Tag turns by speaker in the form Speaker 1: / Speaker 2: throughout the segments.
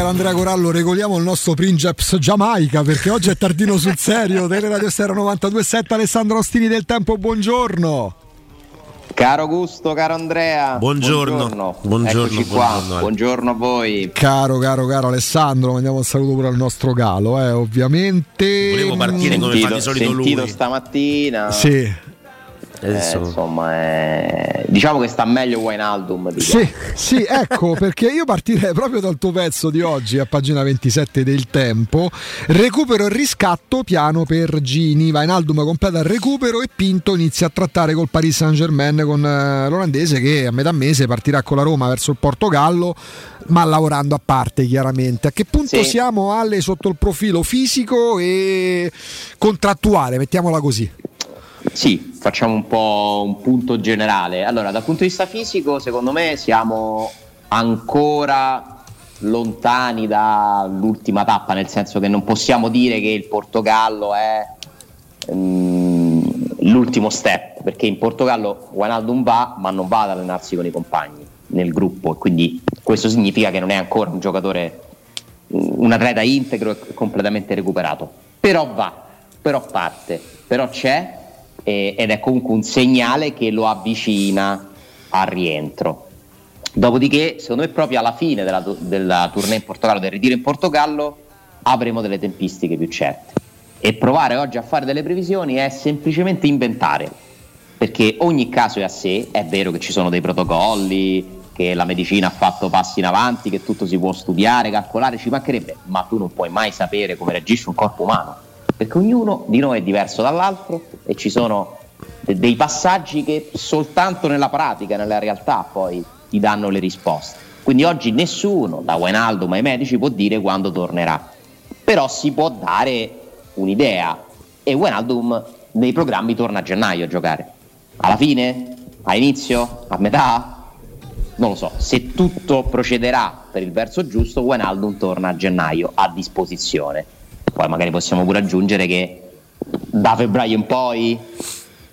Speaker 1: caro Andrea Corallo, regoliamo il nostro Princeps Giamaica perché oggi è tardino sul serio. Teleradio Stereo 92.7 Alessandro Ostini del Tempo, buongiorno.
Speaker 2: Caro Gusto, caro Andrea.
Speaker 3: Buongiorno.
Speaker 2: Buongiorno.
Speaker 3: Buongiorno,
Speaker 2: Eccoci qua.
Speaker 3: buongiorno.
Speaker 2: Buongiorno a voi.
Speaker 1: Caro, caro, caro Alessandro, mandiamo un saluto pure al nostro Galo, eh, ovviamente.
Speaker 3: Volevo partire come fa di solito
Speaker 2: sentito
Speaker 3: lui.
Speaker 2: stamattina.
Speaker 1: Sì,
Speaker 2: Eh,
Speaker 3: Adesso-
Speaker 2: insomma, eh, diciamo che sta meglio Wijnaldum. di
Speaker 1: Sì, sì, ecco perché io partirei proprio dal tuo pezzo di oggi a pagina 27 del Tempo. Recupero e riscatto piano per Gini. Vainaldum completa il recupero e Pinto inizia a trattare col Paris Saint Germain con eh, l'olandese che a metà mese partirà con la Roma verso il Portogallo, ma lavorando a parte chiaramente. A che punto
Speaker 2: Sì.
Speaker 1: siamo alle sotto il profilo fisico e contrattuale, mettiamola così.
Speaker 2: Sì, facciamo un po' un punto generale. Allora, dal punto di vista fisico, secondo me siamo ancora lontani dall'ultima tappa, nel senso che non possiamo dire che il Portogallo è mm, l'ultimo step, perché in Portogallo Wijnaldum va, ma non va ad allenarsi con i compagni nel gruppo, quindi questo significa che non è ancora un giocatore, un atleta integro e completamente recuperato. Però va, però parte, però c'è e- ed è comunque un segnale che lo avvicina al rientro. Dopodiché, secondo me, proprio alla fine della, della tournée in Portogallo, del ritiro in Portogallo, avremo delle tempistiche più certe. E provare oggi a fare delle previsioni è semplicemente inventare, perché ogni caso è a sé, è vero che ci sono dei protocolli, che la medicina ha fatto passi in avanti, che tutto si può studiare, calcolare, ci mancherebbe, ma tu non puoi mai sapere come reagisce un corpo umano, perché ognuno di noi è diverso dall'altro e ci sono de- dei passaggi che soltanto nella pratica, nella realtà poi ti danno le risposte. Quindi oggi nessuno, da Wijnaldum ai medici, può dire quando tornerà, però si può dare un'idea e Wijnaldum nei programmi torna a gennaio a giocare. Alla fine? A inizio? A metà? Non lo so, se tutto procederà per il verso giusto, Wijnaldum torna a gennaio a disposizione. Poi magari possiamo pure aggiungere che da febbraio in poi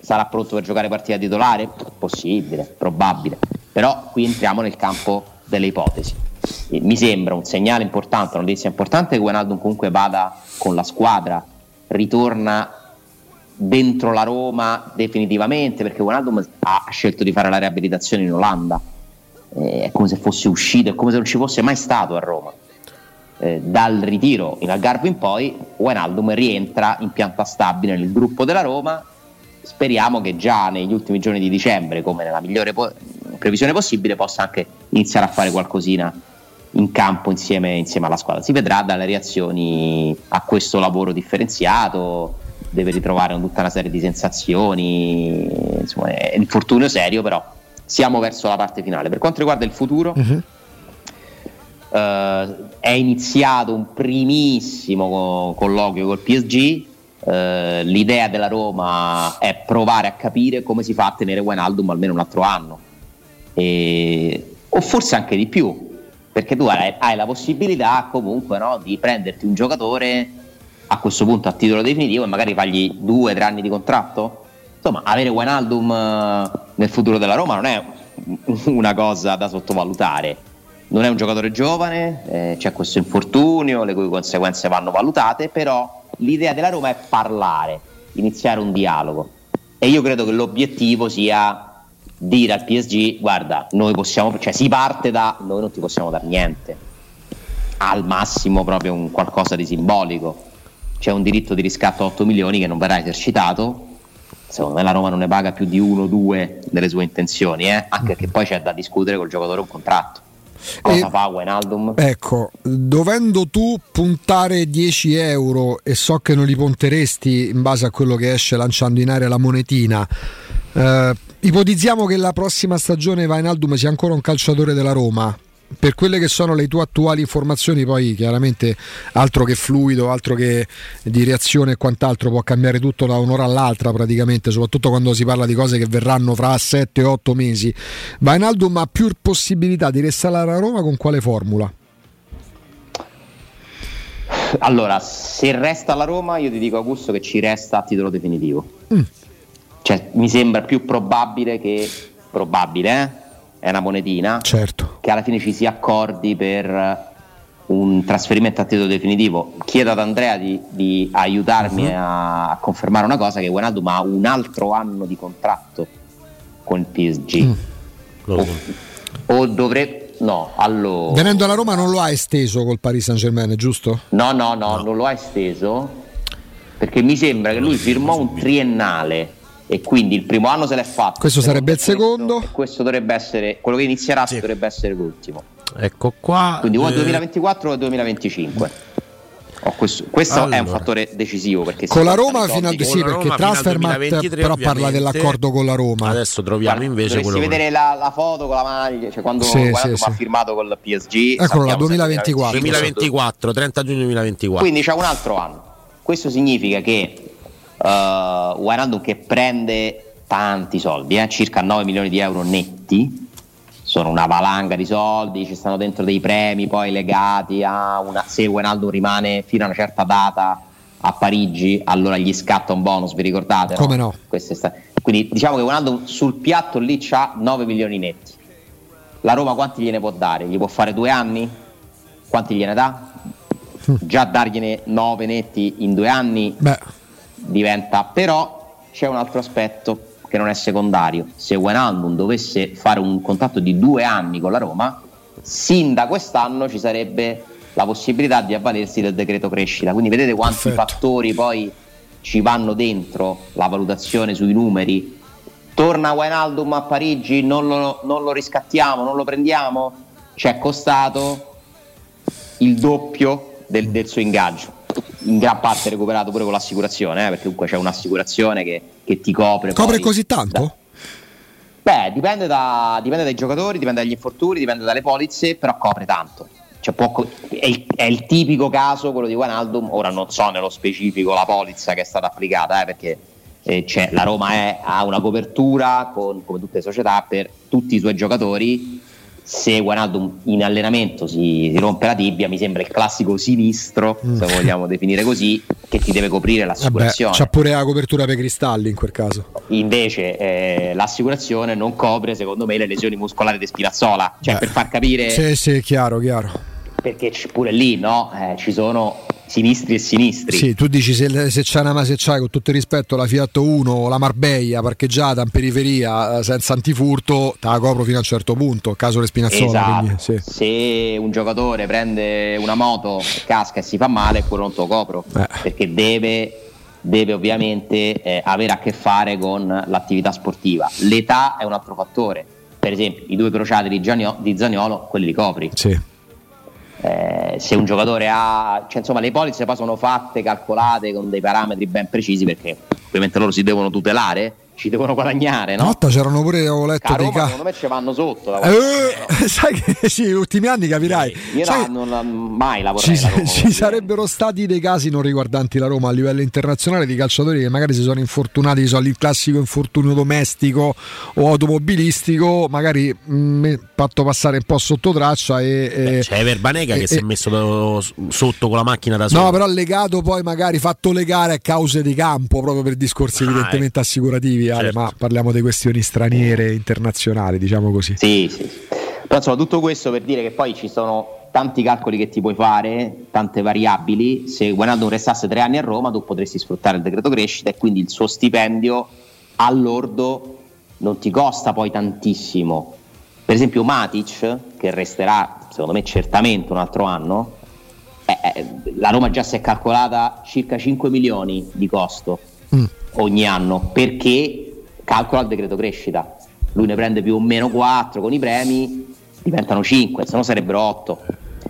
Speaker 2: sarà pronto per giocare partita titolare? Possibile, probabile. Però qui entriamo nel campo delle ipotesi. E mi sembra un segnale importante, una notizia importante che Wijnaldum comunque vada con la squadra, ritorna dentro la Roma definitivamente perché Wijnaldum ha scelto di fare la riabilitazione in Olanda. Eh, è come se fosse uscito, è come se non ci fosse mai stato a Roma. Eh, dal ritiro in Algarve in poi Wijnaldum rientra in pianta stabile nel gruppo della Roma. Speriamo che già negli ultimi giorni di dicembre come nella migliore po- previsione possibile possa anche iniziare a fare qualcosina in campo insieme, insieme alla squadra. Si vedrà dalle reazioni a questo lavoro differenziato deve ritrovare tutta una serie di sensazioni insomma è un infortunio serio però siamo verso la parte finale. Per quanto riguarda il futuro eh, è iniziato un primissimo co- colloquio col PSG. eh, l'idea della Roma è provare a capire come si fa a tenere Wijnaldum almeno un altro anno, E- o forse anche di più, perché tu hai, hai la possibilità comunque no, di prenderti un giocatore a questo punto a titolo definitivo e magari fargli due o tre anni di contratto. Insomma, avere Wijnaldum eh, nel futuro della Roma non è una cosa da sottovalutare non è un giocatore giovane, eh, c'è questo infortunio, le cui conseguenze vanno valutate, però l'idea della Roma è parlare, iniziare un dialogo. E io credo che l'obiettivo sia dire al PSG, guarda, noi possiamo, cioè si parte da noi non ti possiamo dare niente, al massimo proprio un qualcosa di simbolico. C'è un diritto di riscatto a 8 milioni che non verrà esercitato. Secondo me la Roma non ne paga più di uno o due delle sue intenzioni, eh? anche perché poi c'è da discutere col giocatore un contratto. Cosa
Speaker 1: E-
Speaker 2: fa Wijnaldum?
Speaker 1: Ecco, dovendo tu puntare 10 euro e so che non li punteresti in base a quello che esce lanciando in aria la monetina, eh, ipotizziamo che la prossima stagione Vainaldum sia ancora un calciatore della Roma. Per quelle che sono le tue attuali informazioni, poi chiaramente altro che fluido, altro che di reazione e quant'altro può cambiare tutto da un'ora all'altra praticamente, soprattutto quando si parla di cose che verranno fra 7-8 mesi. Vainaldum ha più possibilità di restare a Roma con quale formula?
Speaker 2: Allora, se resta alla Roma, io ti dico Augusto che ci resta a titolo definitivo.
Speaker 1: Mm.
Speaker 2: Cioè, mi sembra più probabile che probabile, eh? È una monetina
Speaker 1: Certo.
Speaker 2: che alla fine ci si accordi per un trasferimento a titolo definitivo. Chiedo ad Andrea di, di aiutarmi uh-huh. a, confermare una cosa: che Wijnaldum ha un altro anno di contratto con il PSG. Mm. O, o dovrebbe. No, allora.
Speaker 1: Venendo alla Roma non lo ha esteso col Paris Saint Germain, giusto?
Speaker 2: No, no, no, no, non lo ha esteso perché mi sembra che lui firmò un triennale e quindi il primo anno se l'è fatto.
Speaker 1: Questo sarebbe il secondo.
Speaker 2: Questo dovrebbe essere quello che inizierà, sì. dovrebbe essere l'ultimo.
Speaker 3: Ecco qua.
Speaker 2: Quindi o eh... 2024 o 2025. Oh, questo, questo allora. è un fattore decisivo perché
Speaker 1: con la Roma fino al sì, perché Transfermarkt però parla dell'accordo con la Roma
Speaker 3: adesso troviamo Guarda, invece
Speaker 2: quello vedere la, la, foto con la maglia cioè quando sì, sì, sì. ha firmato col PSG
Speaker 1: eccolo la 2024
Speaker 3: 2024 30 giugno 2024
Speaker 2: quindi c'è un altro anno questo significa che uh, Wijnaldum che prende tanti soldi eh, circa 9 milioni di euro netti sono una valanga di soldi, ci stanno dentro dei premi poi legati a una, se Wijnaldum rimane fino a una certa data a Parigi, allora gli scatta un bonus, vi ricordate?
Speaker 1: Come no?
Speaker 2: no? Sta... Quindi diciamo che Wijnaldum sul piatto lì c'ha 9 milioni netti. La Roma quanti gliene può dare? Gli può fare due anni? Quanti gliene dà? Già dargliene 9 netti in due anni Beh. Diventa... Però c'è un altro aspetto che non è secondario. Se Wijnaldum dovesse fare un contratto di due anni con la Roma, sin da quest'anno ci sarebbe la possibilità di avvalersi del decreto crescita. Quindi vedete quanti Perfetto. fattori poi ci vanno dentro la valutazione sui numeri. Torna Wijnaldum a Parigi, non lo, non lo riscattiamo, non lo prendiamo? Ci è costato il doppio del, del suo ingaggio in gran parte recuperato pure con l'assicurazione, eh, perché comunque c'è un'assicurazione che, che ti copre.
Speaker 1: Copre così tanto? Da,
Speaker 2: beh, dipende, da, dipende, dai giocatori, dipende dagli infortuni, dipende dalle polizze, però copre tanto. Cioè, può, è, il, è, il, tipico caso quello di Guanaldum, ora non so nello specifico la polizza che è stata applicata, eh, perché eh, la Roma è, ha una copertura con, come tutte le società per tutti i suoi giocatori se Guanaldum in allenamento si, si, rompe la tibia, mi sembra il classico sinistro, mm. se vogliamo definire così, che ti deve coprire l'assicurazione.
Speaker 1: Vabbè, c'ha pure la copertura per cristalli in quel caso.
Speaker 2: Invece eh, l'assicurazione non copre, secondo me, le lesioni muscolari di Spinazzola. Cioè, Beh, per far capire...
Speaker 1: Sì, sì, chiaro, chiaro.
Speaker 2: Perché pure lì, no? Eh, ci sono sinistri e sinistri.
Speaker 1: Sì, tu dici se, se c'è una se c'hai con tutto il rispetto la Fiat 1 o la Marbella parcheggiata in periferia eh, senza antifurto, te la copro fino a un certo punto, caso le spinazzola.
Speaker 2: Esatto. Quindi, sì. Se un giocatore prende una moto, casca e si fa male, quello non te lo copro, eh. perché deve deve ovviamente eh, avere a che fare con l'attività sportiva. L'età è un altro fattore. Per esempio, i due crociati di, Gianio, di Zagnolo, quelli li copri.
Speaker 1: Sì
Speaker 2: eh, se un giocatore ha, cioè insomma le polizze poi sono fatte, calcolate con dei parametri ben precisi perché ovviamente loro si devono tutelare ci devono guadagnare, no?
Speaker 1: Notta c'erano pure, avevo letto
Speaker 2: dei casi. Secondo me ci vanno sotto.
Speaker 1: Da eh, sai che sì, ultimi anni capirai.
Speaker 2: Io
Speaker 1: sai,
Speaker 2: no, non mai lavorato.
Speaker 1: Ci, Roma, ci sarebbero stati dei casi non riguardanti la Roma a livello internazionale di calciatori che magari si sono infortunati, so, il classico infortunio domestico o automobilistico, magari mh, mm, fatto passare un po' sotto traccia. E,
Speaker 3: Beh, c'è Verbanega e, che e, si è messo da, sotto con la macchina da solo.
Speaker 1: No, però legato poi magari fatto legare a cause di campo proprio per discorsi ah, evidentemente ecco. Assicurativi certo. ma parliamo di questioni straniere internazionali, diciamo così.
Speaker 2: Sì, sì. Però insomma, tutto questo per dire che poi ci sono tanti calcoli che ti puoi fare, tante variabili. Se Guanaldo restasse tre anni a Roma, tu potresti sfruttare il decreto crescita e quindi il suo stipendio all'ordo non ti costa poi tantissimo. Per esempio Matic, che resterà secondo me certamente un altro anno, eh, eh la Roma già si è calcolata circa 5 milioni di costo mm. ogni anno perché calcola il decreto crescita. Lui ne prende più o meno 4 con i premi, diventano 5, se no sarebbero 8.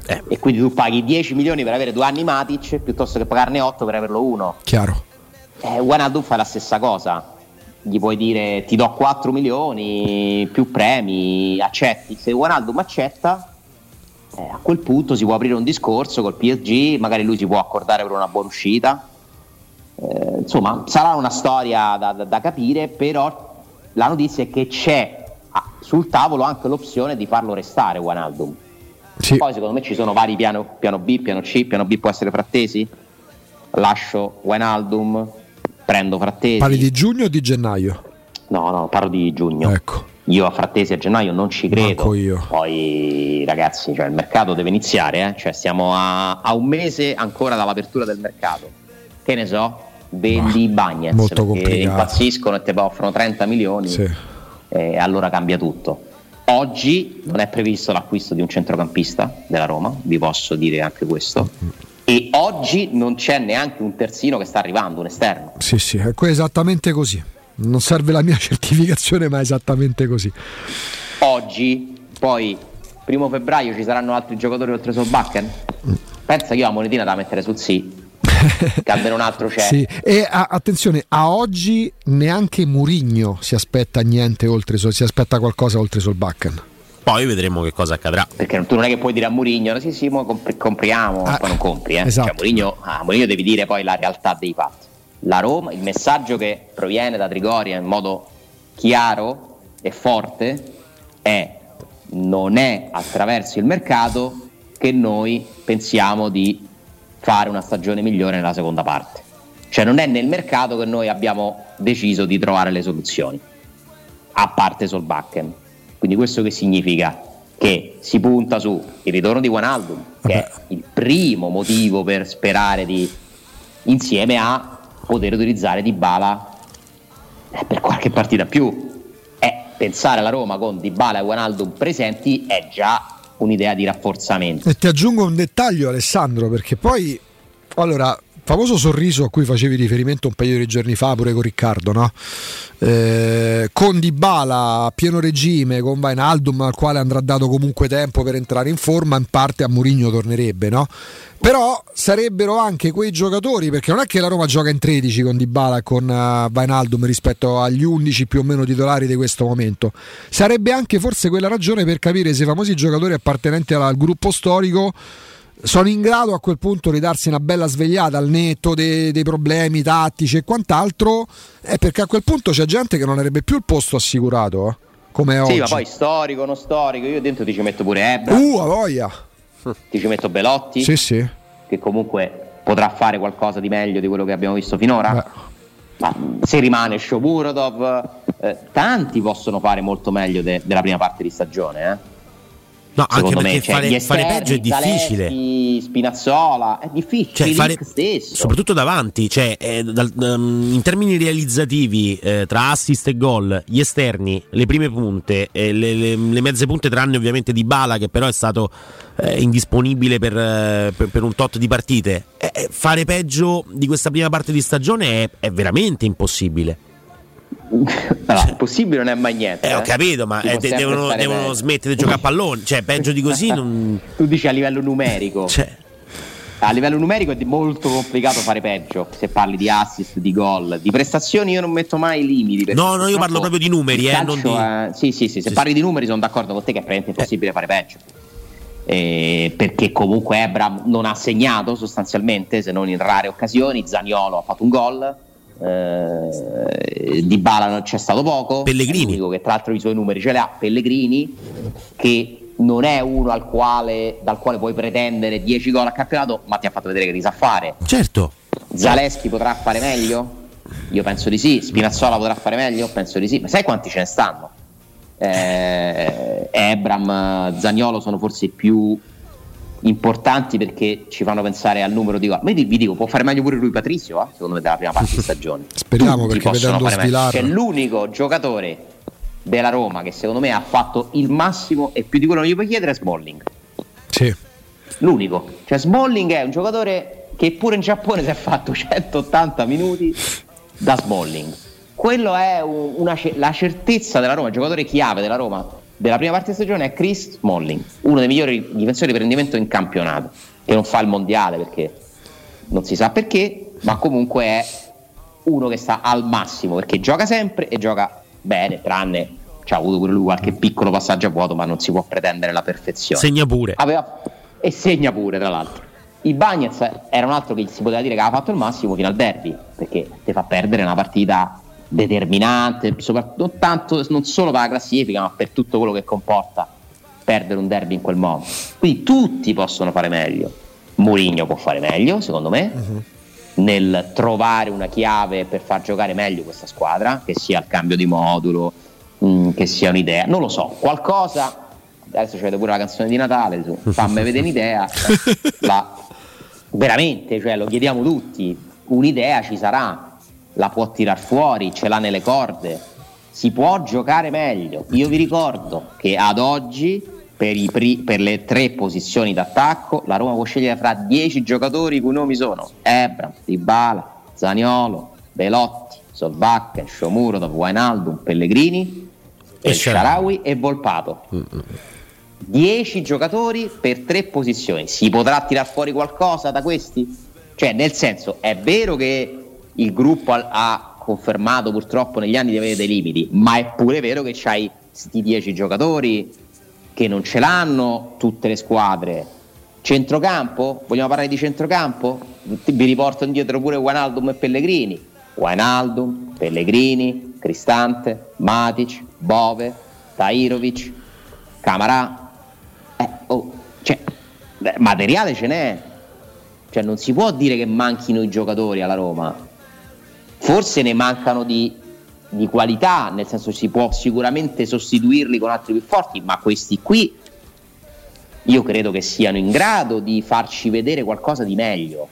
Speaker 2: Eh. E quindi tu paghi 10 milioni per avere due anni Matic piuttosto che pagarne 8 per averlo uno.
Speaker 1: Chiaro.
Speaker 2: Eh, Guanadu fa la stessa cosa. Gli puoi dire ti do 4 milioni più premi, accetti. Se Guanaldum accetta, eh, a quel punto si può aprire un discorso col PSG, magari lui si può accordare per una buona uscita eh, insomma, sarà una storia da, da, da, capire, però la notizia è che c'è ah, sul tavolo anche l'opzione di farlo restare Wijnaldum. Sì. Poi secondo me ci sono vari piano, piano B, piano C, piano B può essere Frattesi, lascio Wijnaldum, prendo Frattesi.
Speaker 1: Parli di giugno o di gennaio?
Speaker 2: No, no, parlo di giugno.
Speaker 1: Ecco.
Speaker 2: io a Frattesi a gennaio non ci credo.
Speaker 1: io.
Speaker 2: Poi ragazzi, cioè, il mercato deve iniziare, eh? cioè, stiamo a, a, un mese ancora dall'apertura del mercato. Che ne so, vendi i Bagnets
Speaker 1: molto complicato.
Speaker 2: impazziscono e ti offrono 30 milioni
Speaker 1: Sì.
Speaker 2: e allora cambia tutto. Oggi non è previsto l'acquisto di un centrocampista della Roma, vi posso dire anche questo. E oggi non c'è neanche un terzino che sta arrivando, un esterno.
Speaker 1: Sì, sì, è esattamente così. Non serve la mia certificazione, ma è esattamente così.
Speaker 2: Oggi, poi, primo febbraio ci saranno altri giocatori oltre Solbakken? Pensa che io la monetina da mettere sul sì. che almeno un altro c'è.
Speaker 1: Sì. E a- attenzione, a oggi neanche Murigno si aspetta niente oltre si aspetta qualcosa oltre Solbakken.
Speaker 3: Poi vedremo che cosa accadrà.
Speaker 2: Perché tu non è che puoi dire a Murigno, sì sì, mo compri- compriamo,
Speaker 1: Ah,
Speaker 2: poi non compri. Eh.
Speaker 1: esatto.
Speaker 2: Cioè, Mourinho, a Mourinho devi dire poi la realtà dei fatti. La Roma, il messaggio che proviene da Trigoria in modo chiaro e forte è non è attraverso il mercato che noi pensiamo di fare una stagione migliore nella seconda parte. Cioè non è nel mercato che noi abbiamo deciso di trovare le soluzioni, a parte Solbakken. Quindi questo che significa? Che si punta su il ritorno di Wijnaldum, che è il primo motivo per sperare di, insieme a poter utilizzare Dybala eh, per qualche partita più. E pensare alla Roma con Dybala e Wijnaldum presenti è già un'idea di rafforzamento.
Speaker 1: E ti aggiungo un dettaglio, Alessandro, perché poi allora. Famoso sorriso a cui facevi riferimento un paio di giorni fa pure con Riccardo, no? Eh, con Dybala a pieno regime, con Vainaldum al quale andrà dato comunque tempo per entrare in forma, in parte a Mourinho tornerebbe, no? Però sarebbero anche quei giocatori, perché non è che la Roma gioca in 13 con Dybala e con Vainaldum rispetto agli 11 più o meno titolari di questo momento. Sarebbe anche forse quella ragione per capire se i famosi giocatori appartenenti al gruppo storico sono in grado a quel punto di darsi una bella svegliata al netto dei, dei problemi tattici e quant'altro, è perché a quel punto c'è gente che non avrebbe più il posto assicurato, eh, come
Speaker 2: Sì,
Speaker 1: oggi.
Speaker 2: ma poi storico, non storico, io dentro ti ci metto pure Ebra,
Speaker 1: Uh, voglia!
Speaker 2: ti ci metto Belotti,
Speaker 1: Sì, sì.
Speaker 2: che comunque potrà fare qualcosa di meglio di quello che abbiamo visto finora.
Speaker 1: Beh.
Speaker 2: Ma se rimane Shomurodov, eh, tanti possono fare molto meglio de- della prima parte di stagione. Eh?
Speaker 3: No, anche perché
Speaker 2: me cioè,
Speaker 3: fare, fare peggio è difficile.
Speaker 2: Zaleschi, Spinazzola, è difficile.
Speaker 3: Cioè, fare, soprattutto davanti, cioè, eh, dal- ehm, in termini realizzativi, eh, tra assist e gol, gli esterni, le prime punte, eh, le, le- le mezze punte, tranne ovviamente di Bala, che però è stato eh, indisponibile per, eh, per- per un tot di partite. Eh, fare peggio di questa prima parte di stagione è, è veramente impossibile.
Speaker 2: Allora, possibile non è mai niente.
Speaker 3: Eh, ho
Speaker 2: eh.
Speaker 3: capito, ma eh, devono, devono smettere di giocare a pallone. Cioè, peggio di così non.
Speaker 2: Tu dici a livello numerico.
Speaker 3: Cioè,
Speaker 2: A livello numerico è molto complicato fare peggio se parli di assist, di gol, di prestazioni io non metto mai limiti.
Speaker 3: No, no, io parlo proprio di numeri, eh, non di-
Speaker 2: è- Sì, sì, sì, se
Speaker 3: Sì,
Speaker 2: parli di numeri sono d'accordo con te che è praticamente impossibile fare peggio. Eh, perché comunque Ebram non ha segnato sostanzialmente, se non in rare occasioni, Zaniolo ha fatto un gol, eh, Di Bala c'è stato poco,
Speaker 3: Pellegrini.
Speaker 2: che tra l'altro i suoi numeri ce li ha, Pellegrini, che non è uno al quale, dal quale puoi pretendere 10 gol a campionato, ma ti ha fatto vedere che li sa fare.
Speaker 3: certo.
Speaker 2: Zaleschi potrà fare meglio? Io penso di sì. Spinazzola potrà fare meglio? Penso di sì. Ma sai quanti ce ne stanno? Eh, Ebram, Zagnolo sono forse i più importanti perché ci fanno pensare al numero di gol. Ma io vi dico, può fare meglio pure lui Patrizio, eh, secondo me, della prima parte di stagione.
Speaker 1: Speriamo,
Speaker 2: Tutti
Speaker 1: perché vedendo
Speaker 2: fare meglio.
Speaker 1: Svilar-
Speaker 2: C'è l'unico giocatore della Roma che secondo me ha fatto il massimo e più di quello non gli puoi chiedere è Smalling.
Speaker 1: Sì.
Speaker 2: L'unico. Cioè Smalling è un giocatore che pure in Giappone si è fatto 180 minuti da Smalling. Quello è un- una la certezza della Roma, il giocatore chiave della Roma della prima parte di stagione è Chris Smalling, uno dei migliori difensori di rendimento in campionato, che non fa il mondiale perché non si sa perché, ma comunque è uno che sta al massimo perché gioca sempre e gioca bene, tranne c'ha avuto pure lui qualche piccolo passaggio a vuoto, ma non si può pretendere la perfezione
Speaker 3: Segna pure.
Speaker 2: aveva, e segna pure tra l'altro i Bagnets era un altro che si poteva dire che aveva fatto il massimo fino al derby perché ti fa perdere una partita determinante soprattutto non, tanto, non solo per la classifica ma per tutto quello che comporta perdere un derby in quel modo quindi tutti possono fare meglio Mourinho può fare meglio secondo me nel trovare una chiave per far giocare meglio questa squadra che sia il cambio di modulo mh, mm, che sia un'idea. Non lo so, qualcosa. Adesso c'è pure la canzone di Natale, tu, fammi vedere un'idea. ma veramente, cioè, lo chiediamo tutti. Un'idea ci sarà, la può tirar fuori, ce l'ha nelle corde. Si può giocare meglio. Io vi ricordo che ad oggi per, pri- per, le tre posizioni d'attacco la Roma può scegliere fra dieci giocatori i cui nomi sono Ebram, Dybala, Zaniolo, Velotti, Solbacca, Sciomuro, Wijnaldum, Pellegrini, e Sharawi e Volpato. 10 giocatori per tre posizioni. Si potrà tirare fuori qualcosa da questi? Cioè, nel senso, è vero che il gruppo ha confermato purtroppo negli anni di avere dei limiti, ma è pure vero che c'hai questi 10 giocatori che non ce l'hanno tutte le squadre. Centrocampo? Vogliamo parlare di centrocampo? Vi riporto indietro pure Wijnaldum e Pellegrini. Wijnaldum, Pellegrini, Cristante, Matic, Bove, Tairovic, Camarà. Eh, oh, cioè, materiale ce n'è. Cioè, non si può dire che manchino i giocatori alla Roma. Forse ne mancano di, di qualità, nel senso si può sicuramente sostituirli con altri più forti, ma questi qui io credo che siano in grado di farci vedere qualcosa di meglio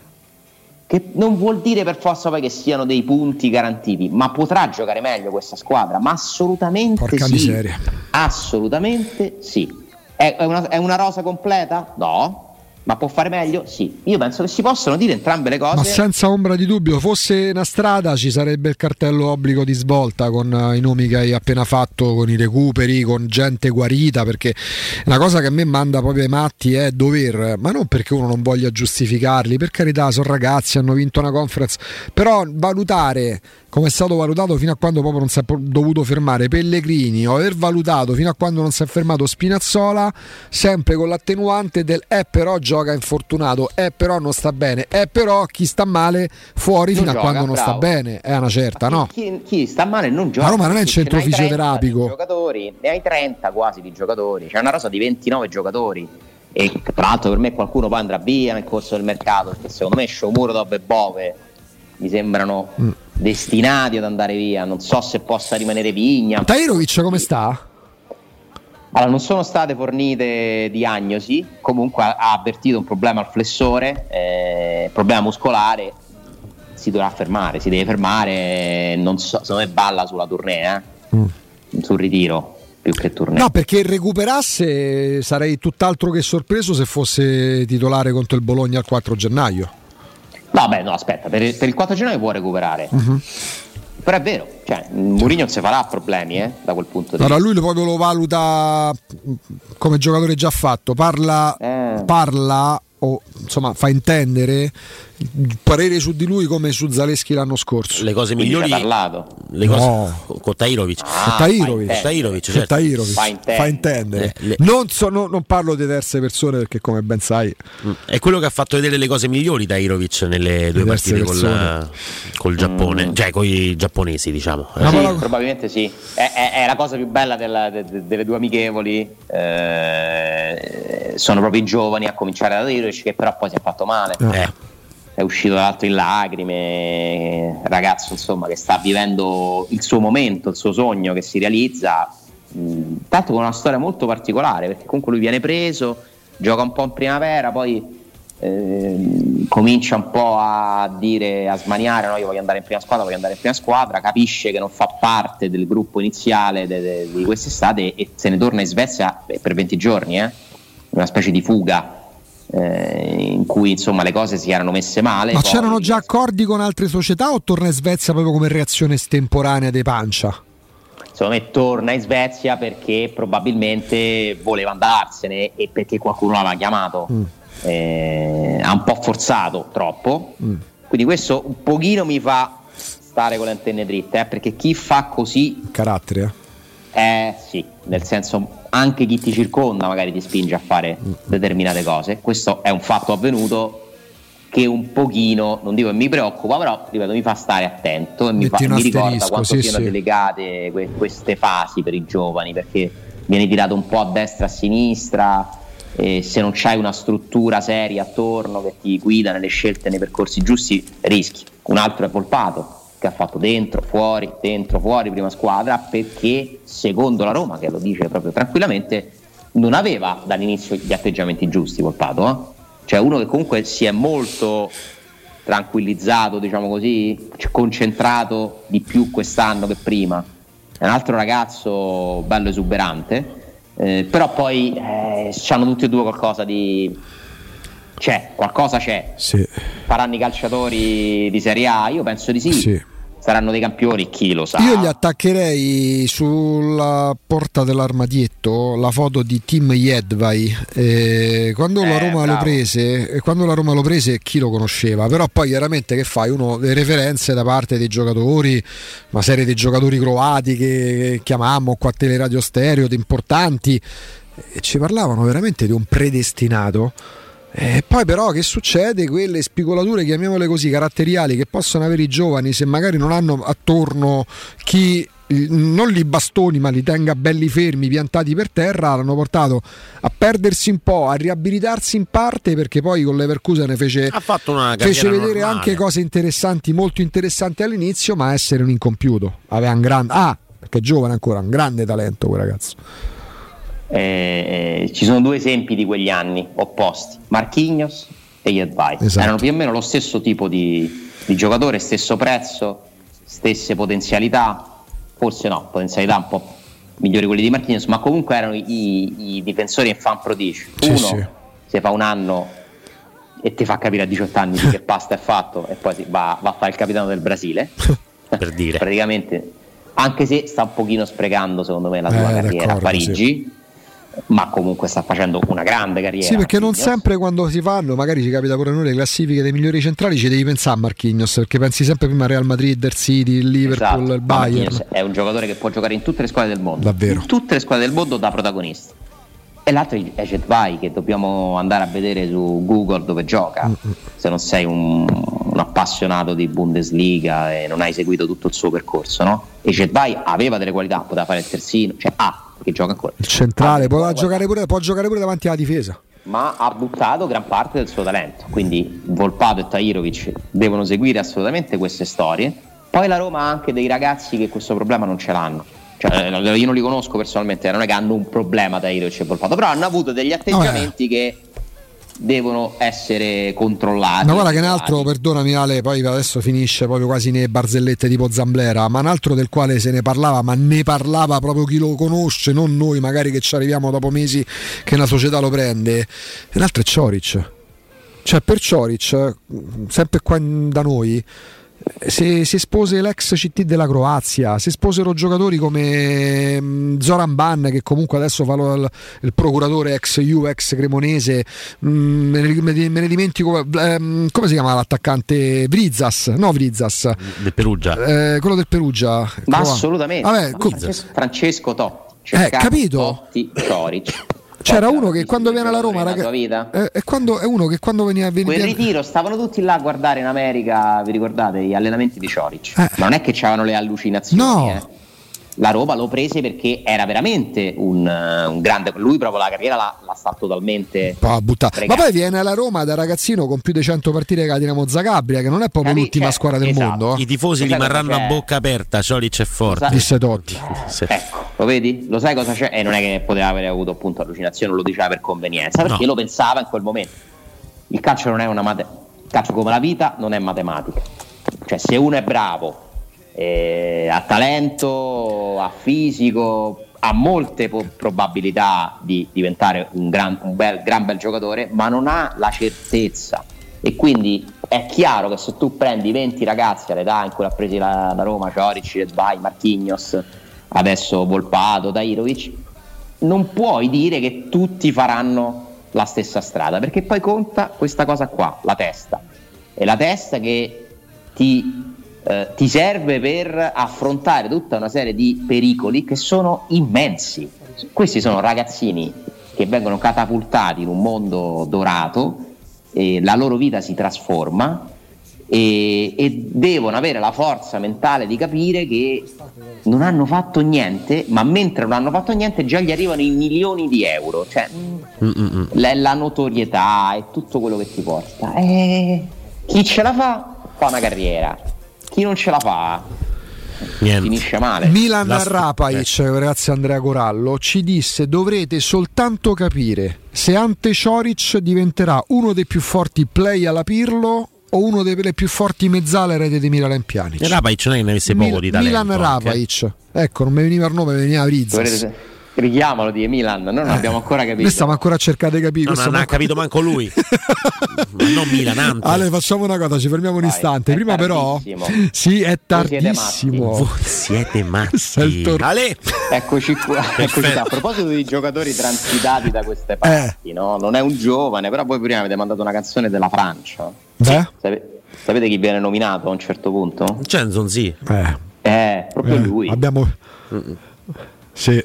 Speaker 2: che non vuol dire per forza poi che siano dei punti garantiti, ma potrà giocare meglio questa squadra, ma assolutamente Porca sì. Miseria. Assolutamente sì. È, è, una, è una rosa completa? No, ma può fare meglio? Sì, io penso che si possano dire entrambe le cose.
Speaker 1: Ma senza ombra di dubbio, fosse una strada ci sarebbe il cartello obbligo di svolta con eh, i nomi che hai appena fatto, con i recuperi, con gente guarita, perché la cosa che a me manda proprio ai matti è dover, ma non perché uno non voglia giustificarli, per carità, sono ragazzi, hanno vinto una conference, però valutare come è stato valutato fino a quando proprio non si è dovuto fermare Pellegrini o aver valutato fino a quando non si è fermato Spinazzola sempre con l'attenuante del è eh, però gioca infortunato è eh, però non sta bene è eh, però chi sta male fuori non fino gioca, a quando non bravo. sta bene è una certa no?
Speaker 2: Chi, chi, sta male non gioca
Speaker 1: ma Roma non è il centro fisioterapico
Speaker 2: giocatori, ne hai 30 quasi di giocatori c'è una rosa di 29 giocatori e tra l'altro per me qualcuno poi andrà via nel corso del mercato perché secondo me Shomuro e Bove mi sembrano mm. Destinati ad andare via. Non so se possa rimanere Vigna.
Speaker 1: Tairovic come sta?
Speaker 2: Allora, non sono state fornite diagnosi, comunque ha avvertito un problema al flessore, eh, problema muscolare, si dovrà fermare, si deve fermare, non so, secondo me balla sulla tournée, eh? mm. sul ritiro più che tournée.
Speaker 1: No, perché recuperasse sarei tutt'altro che sorpreso se fosse titolare contro il Bologna il 4 gennaio.
Speaker 2: No, beh, no, aspetta, per, per il 4 gennaio può recuperare. Uh-huh. Però è vero, cioè, Mourinho non si farà problemi eh, da quel punto di
Speaker 1: allora, vista. Allora lui proprio lo valuta come giocatore già fatto, parla, eh. parla o insomma fa intendere il parere su di lui come su Zaleschi l'anno scorso.
Speaker 3: Le cose migliori.
Speaker 2: parlato.
Speaker 3: Le cose no. con Tairovic.
Speaker 1: Ah, Tairovic.
Speaker 3: Tairovic,
Speaker 1: certo. Tairovic. Fa intendere. Fa intendere. Eh, le... non, so, no, non, parlo di terze persone perché come ben sai.
Speaker 3: Mm. È quello che ha fatto vedere le cose migliori Tairovic nelle due partite col, col, Giappone, mm. cioè con i giapponesi diciamo.
Speaker 2: Sì, la... probabilmente sì. È, è, è, la cosa più bella della, de, de, delle due amichevoli. Eh, sono proprio i giovani a cominciare da Tairovic che però poi si è fatto male. Eh è uscito dall'alto in lacrime, ragazzo insomma che sta vivendo il suo momento, il suo sogno che si realizza, mh, tanto con una storia molto particolare perché comunque lui viene preso, gioca un po' in primavera, poi eh, comincia un po' a dire, a smaniare, no, io voglio andare in prima squadra, voglio andare in prima squadra, capisce che non fa parte del gruppo iniziale de, de, di quest'estate e se ne torna in Svezia per 20 giorni, eh? una specie di fuga eh, in cui insomma le cose si erano messe male.
Speaker 1: Ma c'erano già accordi con altre società o torna in Svezia proprio come reazione estemporanea dei pancia?
Speaker 2: Secondo me torna in Svezia perché probabilmente voleva andarsene e perché qualcuno l'aveva chiamato. Mm. Eh, ha un po' forzato troppo. Mm. Quindi questo un pochino mi fa stare con le antenne dritte, eh, perché chi fa così...
Speaker 1: Carattere.
Speaker 2: Eh sì, nel senso anche chi ti circonda magari ti spinge a fare determinate cose. Questo è un fatto avvenuto che un pochino, non dico che mi preoccupa, però ripeto, mi fa stare attento e mi, fa, mi ricorda quanto sì, siano sì. delicate que- queste fasi per i giovani, perché viene tirato un po' a destra e a sinistra, e se non c'hai una struttura seria attorno che ti guida nelle scelte, nei percorsi giusti, rischi. Un altro è Polpato, che ha fatto dentro, fuori, dentro, fuori, prima squadra, perché secondo la Roma, che lo dice proprio tranquillamente, non aveva dall'inizio gli atteggiamenti giusti Volpato, eh? cioè uno che comunque si è molto tranquillizzato, diciamo così, concentrato di più quest'anno che prima. È un altro ragazzo bello esuberante, eh, però poi eh, hanno tutti e due qualcosa di... C'è, qualcosa c'è.
Speaker 1: Sì.
Speaker 2: Faranno i calciatori di Serie A? Io penso di sì.
Speaker 1: sì
Speaker 2: saranno dei campioni, chi lo sa.
Speaker 1: Io gli attaccherei sulla porta dell'armadietto la foto di Tim Jedvai. Eh, quando, eh, la Roma lo prese, quando la Roma lo prese, chi lo conosceva? Però poi chiaramente che fai? Uno le referenze da parte dei giocatori, una serie di giocatori croati che chiamammo qua a teleradio stereo, importanti, e ci parlavano veramente di un predestinato eh, poi però che succede? Quelle spigolature, chiamiamole così, caratteriali che possono avere i giovani se magari non hanno attorno chi non li bastoni ma li tenga belli fermi piantati per terra l'hanno portato a perdersi un po' a riabilitarsi in parte perché poi con l'Everkusen fece, fece vedere
Speaker 3: normale.
Speaker 1: anche cose interessanti molto interessanti all'inizio ma essere un incompiuto aveva un grande ah perché è giovane ancora un grande talento quel ragazzo
Speaker 2: eh, eh, ci sono due esempi di quegli anni opposti, Marquinhos e Yedvai. Esatto. Erano più o meno lo stesso tipo di, di, giocatore, stesso prezzo, stesse potenzialità, forse no, potenzialità un po' migliori quelli di Marquinhos, ma comunque erano i, i difensori in fan prodigio. Uno sì. si fa un anno e ti fa capire a 18 anni di che pasta è fatto e poi va, va a fare il capitano del Brasile.
Speaker 3: per dire.
Speaker 2: Praticamente, anche se sta un pochino sprecando secondo me la sua eh, carriera a Parigi. Sì ma comunque sta facendo una grande carriera.
Speaker 1: Sì, perché non sempre quando si fanno, magari ci capita pure a noi le classifiche dei migliori centrali, ci devi pensare a Marquinhos, perché pensi sempre prima al Real Madrid, il City, il Liverpool, esatto. il Bayern.
Speaker 2: è un giocatore che può giocare in tutte le squadre del mondo.
Speaker 1: Davvero.
Speaker 2: In tutte le squadre del mondo da protagonista. E l'altro è Jetvai che dobbiamo andare a vedere su Google dove gioca. Mm-hmm. Se non sei un, un, appassionato di Bundesliga e non hai seguito tutto il suo percorso, no? E Jetvai aveva delle qualità, poteva fare il terzino, cioè ha che gioca ancora.
Speaker 1: Il centrale, ah, può, giocare pure, può giocare pure davanti alla difesa
Speaker 2: ma ha buttato gran parte del suo talento. Quindi Volpato e Tajirovic devono seguire assolutamente queste storie. Poi la Roma ha anche dei ragazzi che questo problema non ce l'hanno. Cioè, eh, io non li conosco personalmente, non è che hanno un problema Tajirovic e Volpato, però hanno avuto degli atteggiamenti oh, che devono essere controllati.
Speaker 1: Ma guarda che un altro, perdonami Ale, poi adesso finisce proprio quasi nelle barzellette tipo Zamblera, ma un altro del quale se ne parlava, ma ne parlava proprio chi lo conosce, non noi magari che ci arriviamo dopo mesi che una società lo prende. Un altro è Cioric. Cioè per Cioric, sempre qua da noi, se, si espose l'ex CT della Croazia, si esposero giocatori come mm, Zoran Ban che comunque adesso fa lo, il, il, procuratore ex Ju, ex cremonese, mm, me, ne, me ne dimentico, ehm, come si chiama l'attaccante? Brizas, no Brizas.
Speaker 3: Del Perugia.
Speaker 1: Eh, quello del Perugia.
Speaker 2: Ma assolutamente. Vabbè, Francesco, Francesco Totti.
Speaker 1: Eh, capito?
Speaker 2: Totti, Cioric.
Speaker 1: C'era uno che quando viene alla Roma, raga, è, è, quando, è uno che quando veniva a venire.
Speaker 2: Quel ritiro stavano tutti là a guardare in America, vi ricordate gli allenamenti di Cioric? Eh. Ma non è che c'erano le allucinazioni.
Speaker 1: No.
Speaker 2: Eh la Roma lo prese perché era veramente un, un grande. Lui proprio la carriera l'ha, l'ha sta totalmente
Speaker 1: buttata. Ma poi viene alla Roma da ragazzino con più di 100 partite che la Dinamo Zagabria, che non è proprio Capi- l'ultima cioè, squadra del esatto. mondo.
Speaker 3: I tifosi rimarranno a bocca aperta. Ciolic è forte.
Speaker 1: Disse Totti.
Speaker 2: Ecco, lo vedi? Lo sai cosa c'è? E non è che poteva aver avuto appunto allucinazione, lo diceva per convenienza, perché no. lo pensava in quel momento. Il calcio non è una matematica. Il calcio come la vita non è matematica. Cioè, se uno è bravo eh, ha talento, ha fisico, ha molte po- probabilità di diventare un, gran, un bel, gran bel giocatore, ma non ha la certezza. E quindi è chiaro che se tu prendi 20 ragazzi all'età in cui ha preso la, la Roma, Cioric, Redvai, Marchignos, adesso Volpato, Dairovic, non puoi dire che tutti faranno la stessa strada, perché poi conta questa cosa qua, la testa. È la testa che ti eh, ti serve per affrontare tutta una serie di pericoli che sono immensi. Questi sono ragazzini che vengono catapultati in un mondo dorato, e la loro vita si trasforma e, e, devono avere la forza mentale di capire che non hanno fatto niente, ma mentre non hanno fatto niente già gli arrivano i milioni di euro, cioè la, la, notorietà e tutto quello che ti porta. E chi ce la fa fa una carriera chi non ce la fa Niente. finisce male.
Speaker 1: Milan La... Rapaic, eh. grazie Andrea Corallo, ci disse dovrete soltanto capire se Ante Cioric diventerà uno dei più forti play alla Pirlo o uno delle più forti mezzale rete di Milan Pjanic.
Speaker 3: E Rapaic non è che ne avesse poco Mil- di talento.
Speaker 1: Milan Rapaic. Ecco, non mi veniva il nome, mi veniva Rizas
Speaker 2: richiamalo di Milan, noi non abbiamo ancora capito. Noi
Speaker 1: stiamo ancora a cercare di capire.
Speaker 3: No, non ha capito manco lui. Ma non Milan, Ante.
Speaker 1: Ale, facciamo una cosa, ci fermiamo un Vai, istante. Prima però Sì, è tardissimo.
Speaker 3: Voi siete matti. Tor-
Speaker 2: Ale. Eccoci qua. Eccoci qua. A proposito di giocatori transitati da queste parti, eh. no? Non è un giovane, però voi prima avete mandato una canzone della Francia.
Speaker 1: Beh.
Speaker 2: Sapete, sapete chi viene nominato a un certo punto?
Speaker 3: Censon, sì.
Speaker 1: Eh.
Speaker 2: Eh, proprio eh, lui.
Speaker 1: Abbiamo Sì.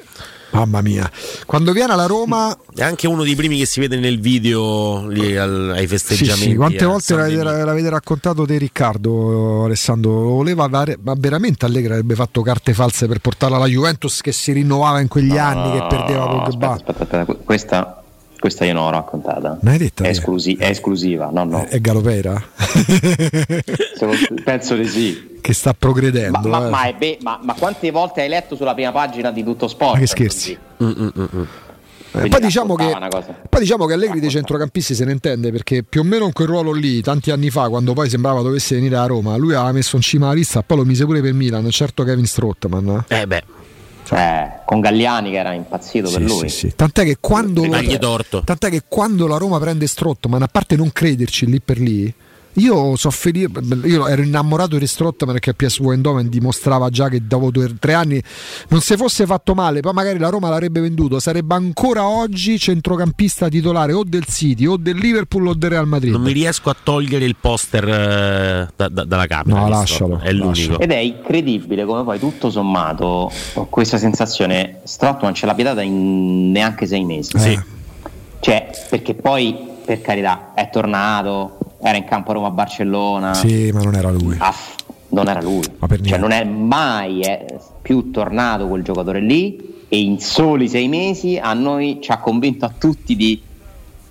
Speaker 1: Mamma mia, quando viene alla Roma
Speaker 3: è anche uno dei primi che si vede nel video lì al, ai festeggiamenti. Sì, sì.
Speaker 1: Quante volte l'avete, raccontato te, Riccardo Alessandro? Voleva dare, ma veramente Allegra avrebbe fatto carte false per portarla alla Juventus che si rinnovava in quegli no, anni, che perdeva
Speaker 2: aspetta, aspetta, aspetta, questa questa io non l'ho raccontata.
Speaker 1: Ma hai detto?
Speaker 2: È, esclusi- è esclusiva, no, no.
Speaker 1: È Galopera?
Speaker 2: penso di sì.
Speaker 1: Che sta progredendo.
Speaker 2: Ma, ma,
Speaker 1: eh.
Speaker 2: ma, be- ma, quante volte hai letto sulla prima pagina di Tutto Sport?
Speaker 1: Ma che scherzi? Mm, mm, mm, mm. Eh, poi, diciamo che, poi, diciamo che, Allegri dei centrocampisti se ne intende perché più o meno in quel ruolo lì, tanti anni fa, quando poi sembrava dovesse venire a Roma, lui aveva messo in cima la lista, poi lo mise pure per Milan, certo Kevin Strottman.
Speaker 3: Eh beh.
Speaker 2: Cioè, con Galliani che era impazzito
Speaker 1: sì,
Speaker 2: per lui.
Speaker 1: Sì, sì. Tant'è, che quando, tant'è che quando la Roma prende Strottman, a parte non crederci lì per lì, io so felice, io ero innamorato di Strottman perché PSV Eindhoven dimostrava già che dopo due o tre anni non si fosse fatto male, poi magari la Roma l'avrebbe venduto, sarebbe ancora oggi centrocampista titolare o del City o del Liverpool o del Real Madrid.
Speaker 3: Non mi riesco a togliere il poster eh, da, da, dalla camera.
Speaker 1: No, lascialo.
Speaker 3: È l'unico.
Speaker 2: Ed è incredibile come poi tutto sommato ho questa sensazione, Strottman ce l'ha pietata in neanche sei mesi.
Speaker 3: Eh. Sì.
Speaker 2: Cioè, perché poi per carità è tornato era in campo a Roma-Barcellona.
Speaker 1: Sì, ma non era lui.
Speaker 2: Ah, non era lui. Cioè, non è mai è più tornato quel giocatore lì e in soli sei mesi a noi ci ha convinto a tutti di,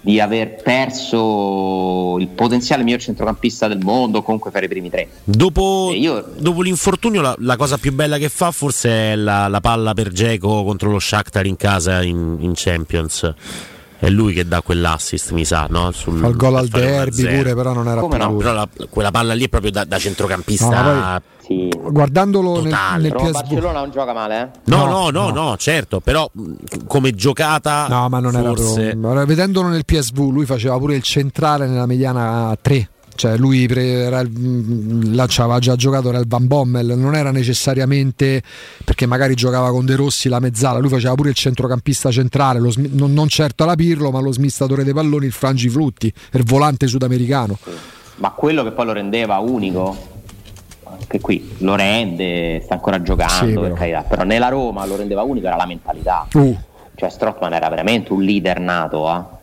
Speaker 2: di aver perso il potenziale miglior centrocampista del mondo, comunque fare i primi tre.
Speaker 3: Dopo, io... dopo l'infortunio la, la, cosa più bella che fa forse è la, la palla per Geco contro lo Shakhtar in casa in, in Champions è lui che dà quell'assist, mi sa, no?
Speaker 1: Sul, Fa il gol al derby pure, però non era Come
Speaker 3: no? Però la, quella palla lì è proprio da, da centrocampista. No,
Speaker 2: sì.
Speaker 1: Guardandolo totale. nel, nel
Speaker 2: PSV Barcellona non gioca male, eh?
Speaker 3: No, no, no, no, no certo, però come giocata
Speaker 1: No, ma non forse... era proprio... Vedendolo nel PSV, lui faceva pure il centrale nella mediana 3 cioè lui pre- era, lanciava già giocato era il Van Bommel non era necessariamente perché magari giocava con De Rossi la mezzala lui faceva pure il centrocampista centrale lo, non, non, certo la Pirlo ma lo smistatore dei palloni il frangiflutti il volante sudamericano
Speaker 2: ma quello che poi lo rendeva unico che qui lo rende sta ancora giocando sì, per carità però nella Roma lo rendeva unico era la mentalità uh. cioè Strottman era veramente un leader nato eh?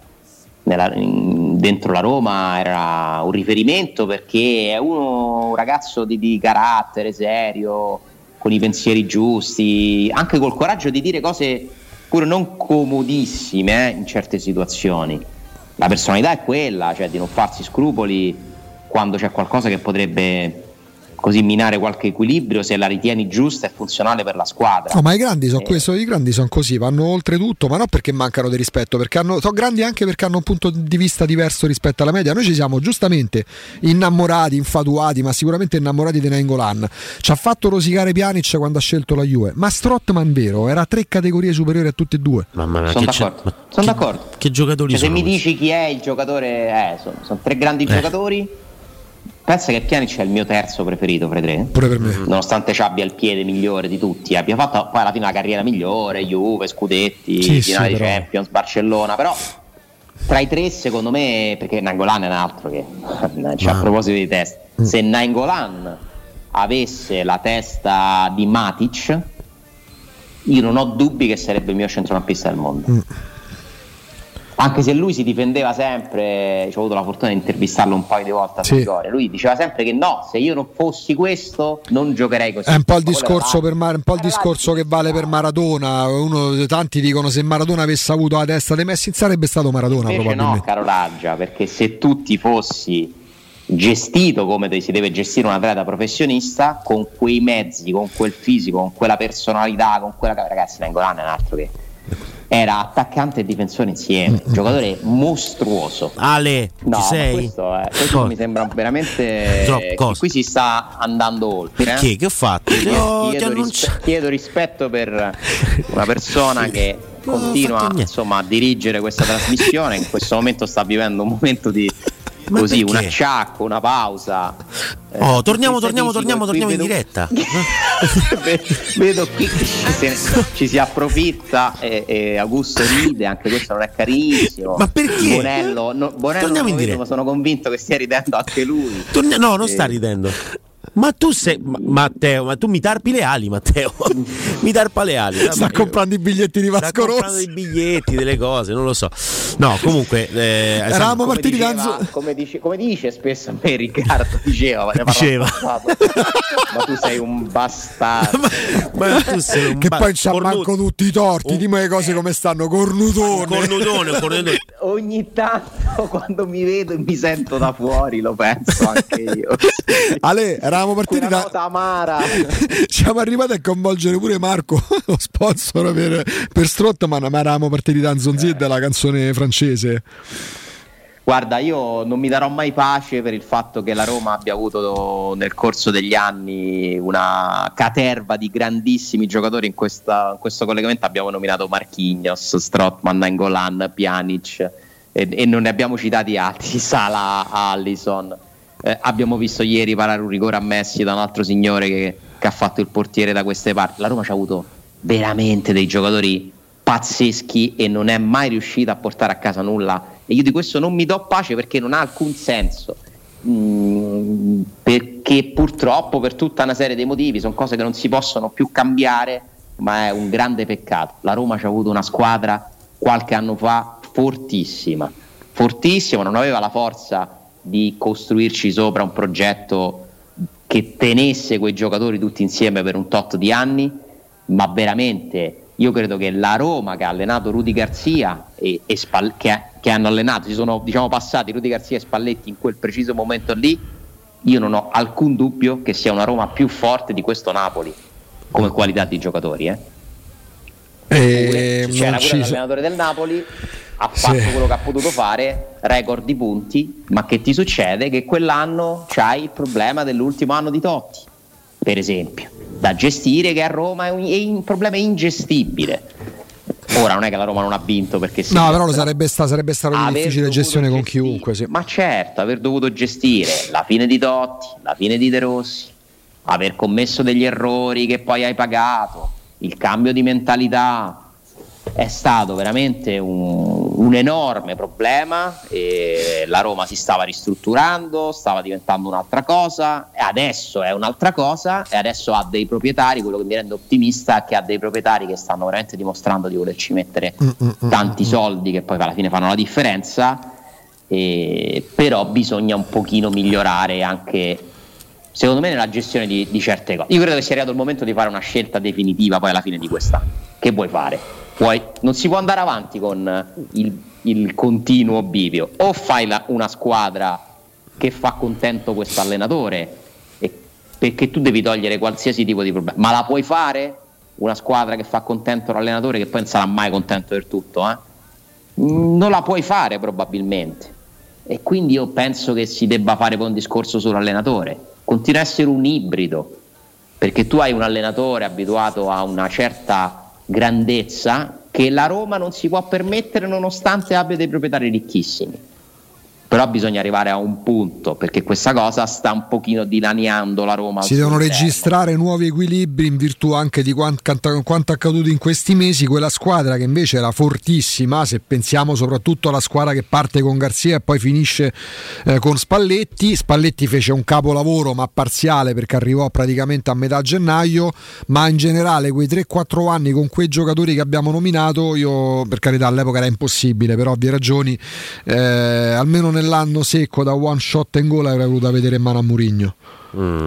Speaker 2: Nella, dentro la Roma era un riferimento perché è uno, un ragazzo di, di, carattere serio, con i pensieri giusti, anche col coraggio di dire cose pure non comodissime eh, in certe situazioni. La personalità è quella, cioè di non farsi scrupoli quando c'è qualcosa che potrebbe così minare qualche equilibrio se la ritieni giusta e funzionale per la squadra.
Speaker 1: No, ma i grandi sono eh. questo, i grandi sono così, vanno oltre tutto, ma non perché mancano di rispetto, perché hanno, sono grandi anche perché hanno un punto di vista diverso rispetto alla media. Noi ci siamo giustamente innamorati, infatuati, ma sicuramente innamorati di Nengolan. Ci ha fatto rosicare Pjanic quando ha scelto la Juve, ma Strottman vero, era tre categorie superiori a tutte e due.
Speaker 2: Mamma mia, sono d'accordo. Sono d'accordo.
Speaker 3: Che giocatori
Speaker 2: cioè,
Speaker 3: sono?
Speaker 2: Se mi dici chi è il giocatore, eh, sono, sono tre grandi eh. giocatori Pensa che Pjanic è il mio terzo preferito fra i tre.
Speaker 1: Pure per me.
Speaker 2: Nonostante ci abbia il piede migliore di tutti, abbia fatto poi alla fine la carriera migliore, Juve, Scudetti, sì, finale sì, Champions, Barcellona, però tra i tre secondo me, perché Nangolan è un altro che, cioè, a proposito di testa, mm. se Nangolan avesse la testa di Matic, io non ho dubbi che sarebbe il mio centrocampista del mondo. Mm anche se lui si difendeva sempre, ho avuto la fortuna di intervistarlo un paio di volte a sì. Vittoria, lui diceva sempre che no, se io non fossi questo non giocherei così.
Speaker 1: È un po' il discorso, per Mar- un po il discorso che vale per Maradona, Uno, tanti dicono se Maradona avesse avuto la testa dei Messi sarebbe stato Maradona
Speaker 2: Invece
Speaker 1: probabilmente.
Speaker 2: no, caro Raggia, perché se tu ti fossi gestito come si deve gestire un atleta professionista, con quei mezzi, con quel fisico, con quella personalità, con quella ragazzi, Nengolan è un altro che era attaccante e difensore insieme, mm. giocatore mostruoso.
Speaker 3: Ale,
Speaker 2: no,
Speaker 3: sei?
Speaker 2: questo, è, questo mi sembra veramente qui si sta andando oltre.
Speaker 3: Perché? Eh? Che ho fatto?
Speaker 2: Chiedo, chiedo, rispe- chiedo rispetto per una persona che continua insomma, a dirigere questa trasmissione. In questo momento sta vivendo un momento di così un acciacco, una pausa.
Speaker 3: Eh, oh, torniamo, torniamo, torniamo, torniamo in diretta.
Speaker 2: vedo qui ci, ci si approfitta e, e, Augusto ride, anche questo non è carissimo.
Speaker 3: Ma perché?
Speaker 2: Bonello, no, Bonello torniamo in diretta. ma sono convinto che stia ridendo anche lui.
Speaker 3: Torna- no, non sta ridendo. Ma tu sei Matteo, ma tu mi tarpi le ali, Matteo. mi tarpa le ali.
Speaker 1: Sta Vabbè, comprando i biglietti di Vasco Sta comprando
Speaker 3: i biglietti, delle cose, non lo so. No, comunque eh,
Speaker 1: eravamo partiti
Speaker 2: diceva,
Speaker 1: da
Speaker 2: come, dice, come dice spesso a me Riccardo diceva,
Speaker 3: diceva.
Speaker 2: ma tu sei un bastardo.
Speaker 3: ma, ma tu sei un
Speaker 1: che ba- poi c'ha cornu- manco tutti i torti, un... dimmi le cose come stanno, cornutone.
Speaker 3: Cornutone, cornutone.
Speaker 2: Ogni tanto quando mi vedo e mi sento da fuori lo penso anche io.
Speaker 1: Ale, eravamo siamo partiti da.
Speaker 2: Amara.
Speaker 1: siamo arrivati a coinvolgere pure Marco, lo sponsor per, per Strottman, ma eravamo partiti da Anzonzi e dalla canzone francese.
Speaker 2: Guarda, io non mi darò mai pace per il fatto che la Roma abbia avuto nel corso degli anni una caterva di grandissimi giocatori. In, questa, in questo collegamento abbiamo nominato Marquinhos, Strottman, Nangolan, Pjanic e, e, non ne abbiamo citati altri, Sala, Allison. Eh, abbiamo visto ieri parare un rigore a Messi da un altro signore che, che ha fatto il portiere da queste parti. La Roma ci ha avuto veramente dei giocatori pazzeschi e non è mai riuscita a portare a casa nulla. E io di questo non mi do pace perché non ha alcun senso. Mm, perché purtroppo per tutta una serie di motivi sono cose che non si possono più cambiare, ma è un grande peccato. La Roma ci ha avuto una squadra qualche anno fa fortissima, fortissima, non aveva la forza di costruirci sopra un progetto che tenesse quei giocatori tutti insieme per un tot di anni, ma veramente io credo che la Roma che ha allenato Rudy Garzia e, e Spall- che, che, hanno allenato, si sono diciamo, passati Rudy Garzia e Spalletti in quel preciso momento lì, io non ho alcun dubbio che sia una Roma più forte di questo Napoli come qualità di giocatori. Eh?
Speaker 1: E
Speaker 2: Pure, c'era pure l'allenatore del Napoli ha fatto sì. quello che ha potuto fare, record di punti, ma che ti succede? Che quell'anno c'hai il problema dell'ultimo anno di Totti, per esempio, da gestire che a Roma è un, è un problema ingestibile. Ora non è che la Roma non ha vinto perché
Speaker 1: sì. No, però lo sarebbe, sta, sarebbe stato una difficile gestione con chiunque. Sì.
Speaker 2: Ma certo, aver dovuto gestire la fine di Totti, la fine di De Rossi, aver commesso degli errori che poi hai pagato, il cambio di mentalità, è stato veramente un, un enorme problema. la Roma si stava ristrutturando, stava diventando un'altra cosa, e adesso è un'altra cosa, e adesso ha dei proprietari. Quello che mi rende ottimista è che ha dei proprietari che stanno veramente dimostrando di volerci mettere mm, mm, mm, tanti soldi, che poi alla fine fanno la differenza. E, però bisogna un pochino migliorare anche secondo me nella gestione di, di, certe cose. Io credo che sia arrivato il momento di fare una scelta definitiva poi alla fine di quest'anno. Che vuoi fare? Puoi, non si può andare avanti con il, il continuo bivio. O fai la, una squadra che fa contento questo allenatore, perché tu devi togliere qualsiasi tipo di problema. Ma la puoi fare una squadra che fa contento l'allenatore che poi non sarà mai contento del tutto? Eh? Non la puoi fare probabilmente. E quindi io penso che si debba fare poi un discorso sull'allenatore. Continua a essere un ibrido, perché tu hai un allenatore abituato a una certa grandezza che la Roma non si può permettere nonostante abbia dei proprietari ricchissimi però bisogna arrivare a un punto perché questa cosa sta un pochino dilaniando la Roma.
Speaker 1: Si devono interno. registrare nuovi equilibri in virtù anche di quanto, quanto, accaduto in questi mesi. Quella squadra che invece era fortissima, se pensiamo soprattutto alla squadra che parte con Garzia e poi finisce eh, con Spalletti. Spalletti fece un capolavoro ma parziale perché arrivò praticamente a metà gennaio, ma in generale quei 3-4 anni con quei giocatori che abbiamo nominato, io per carità all'epoca era impossibile per ovvie ragioni, eh, almeno nell'anno secco da one shot in goal avrei voluto vedere in mano a Murigno. Mm.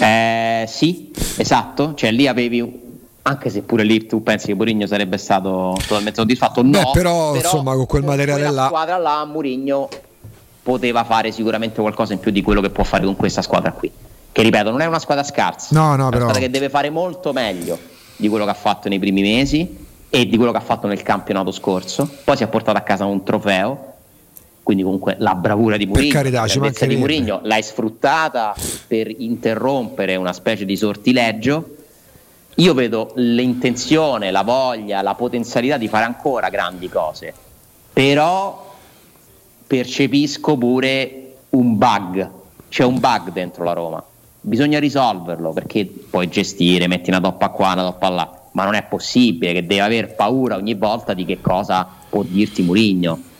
Speaker 2: Eh, sì, esatto, cioè lì avevi anche se pure lì tu pensi che Murigno sarebbe stato totalmente soddisfatto no,
Speaker 1: Beh, però, però, insomma con quel materiale là
Speaker 2: la squadra là Murigno poteva fare sicuramente qualcosa in più di quello che può fare con questa squadra qui. Che ripeto, non è una squadra scarsa,
Speaker 1: no, no,
Speaker 2: è una
Speaker 1: però...
Speaker 2: squadra che deve fare molto meglio di quello che ha fatto nei primi mesi e di quello che ha fatto nel campionato scorso. Poi si è portato a casa un trofeo. Quindi comunque la bravura di Mourinho,
Speaker 1: carità,
Speaker 2: la di Mourinho l'hai sfruttata per interrompere una specie di sortileggio. Io vedo l'intenzione, la voglia, la potenzialità di fare ancora grandi cose, però percepisco pure un bug, c'è un bug dentro la Roma, bisogna risolverlo perché puoi gestire, metti una toppa qua, una toppa là, ma non è possibile che deve aver paura ogni volta di che cosa può dirti Murigno.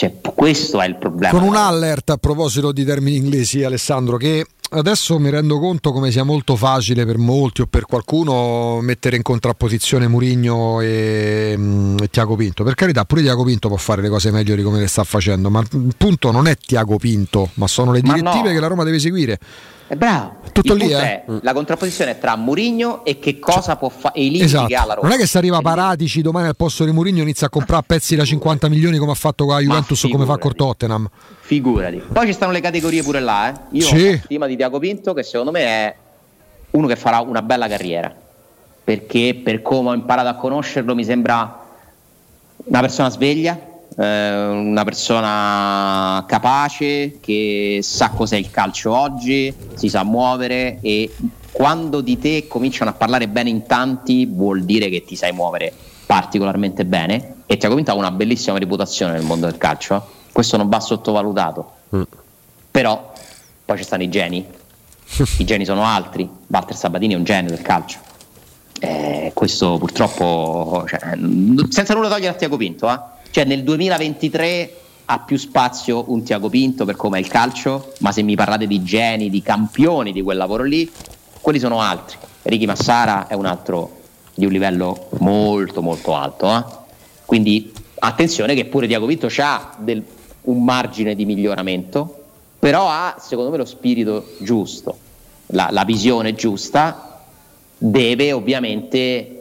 Speaker 2: Cioè, questo è il problema.
Speaker 1: Con un allert a proposito di termini inglesi, Alessandro, che adesso mi rendo conto come sia molto facile per molti o per qualcuno mettere in contrapposizione Murigno e, mm, e Tiago Pinto. Per carità, pure Tiago Pinto può fare le cose meglio di come le sta facendo, ma il punto non è Tiago Pinto, ma sono le direttive no. che la Roma deve seguire.
Speaker 2: È bravo.
Speaker 1: Tutto lì, eh?
Speaker 2: la contrapposizione tra Murigno e che cosa cioè, può fare e i limiti
Speaker 1: esatto.
Speaker 2: che ha la Roma.
Speaker 1: Non è che se arriva Paratici domani al posto di Murigno inizia a comprare pezzi da 50 milioni come ha fatto con la Juventus o come fa con Tottenham.
Speaker 2: Figurati. Poi ci stanno le categorie pure là, eh. Io sì. ho stima di Tiago Pinto che secondo me è uno che farà una bella carriera. Perché per come ho imparato a conoscerlo mi sembra una persona sveglia, eh, una persona capace che sa cos'è il calcio oggi, si sa muovere e quando di te cominciano a parlare bene in tanti vuol dire che ti sai muovere particolarmente bene e ti ha cominciato una bellissima reputazione nel mondo del calcio. Eh. Questo non va sottovalutato. Mm. Però poi ci stanno i geni. I geni sono altri. Walter Sabatini è un genio del calcio. Eh, questo purtroppo, cioè, senza nulla togliere a Tiago Pinto, eh? Cioè nel 2023 ha più spazio un Tiago Pinto per come è il calcio, ma se mi parlate di geni, di campioni di quel lavoro lì, quelli sono altri. Ricky Massara è un altro di un livello molto molto alto. Eh? Quindi attenzione che pure Tiago Pinto ha del, un margine di miglioramento, però ha secondo me lo spirito giusto, la, la visione giusta, deve ovviamente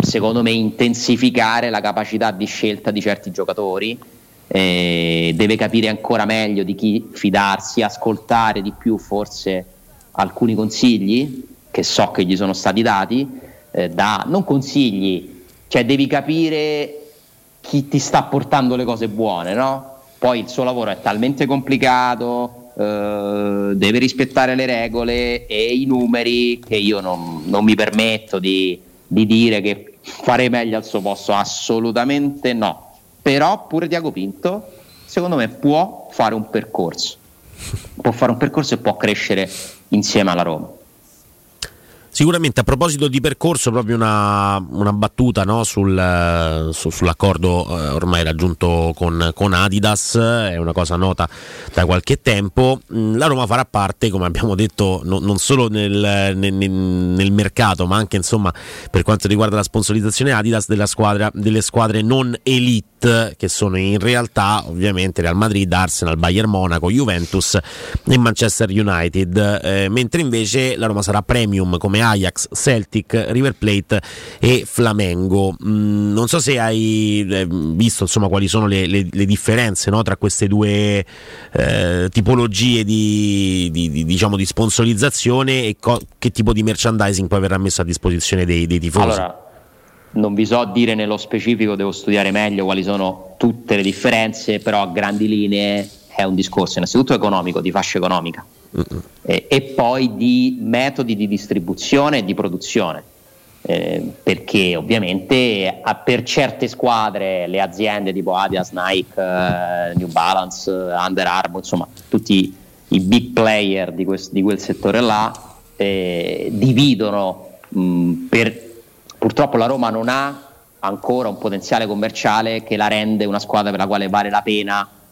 Speaker 2: secondo me intensificare la capacità di scelta di certi giocatori, eh, deve capire ancora meglio di chi fidarsi, ascoltare di più forse alcuni consigli che so che gli sono stati dati, eh, da, non consigli, cioè devi capire chi ti sta portando le cose buone, no? Poi il suo lavoro è talmente complicato, eh, deve rispettare le regole e i numeri che io non, non mi permetto di di dire che farei meglio al suo posto, assolutamente no. Però pure Tiago Pinto, secondo me, può fare un percorso. Può fare un percorso e può crescere insieme alla Roma.
Speaker 3: Sicuramente a proposito di percorso, proprio una, una battuta no, sul, su, sull'accordo eh, ormai raggiunto con, con, Adidas, è una cosa nota da qualche tempo. Mm, la Roma farà parte, come abbiamo detto, no, non solo nel, nel, nel, mercato, ma anche insomma, per quanto riguarda la sponsorizzazione Adidas squadra, delle squadre non elite che sono in realtà ovviamente Real Madrid, Arsenal, Bayern Monaco, Juventus e Manchester United, eh, mentre invece la Roma sarà premium come Ajax, Celtic, River Plate e Flamengo. Mm, non so se hai eh, visto insomma, quali sono le, le, le differenze no, tra queste due eh, tipologie di, di, di, diciamo, di sponsorizzazione e co- che tipo di merchandising poi verrà messo a disposizione dei, dei tifosi.
Speaker 2: Allora, non vi so dire nello specifico, devo studiare meglio quali sono tutte le differenze, però a grandi linee è un discorso innanzitutto economico, di fascia economica e, e, poi di metodi di distribuzione e di produzione. Eh, perché ovviamente a, per certe squadre le aziende tipo Adidas, Nike, eh, New Balance, Under Armour, insomma tutti i big player di, quest, di quel settore là eh, dividono mh, per, purtroppo la Roma non ha ancora un potenziale commerciale che la rende una squadra per la quale vale la pena eh,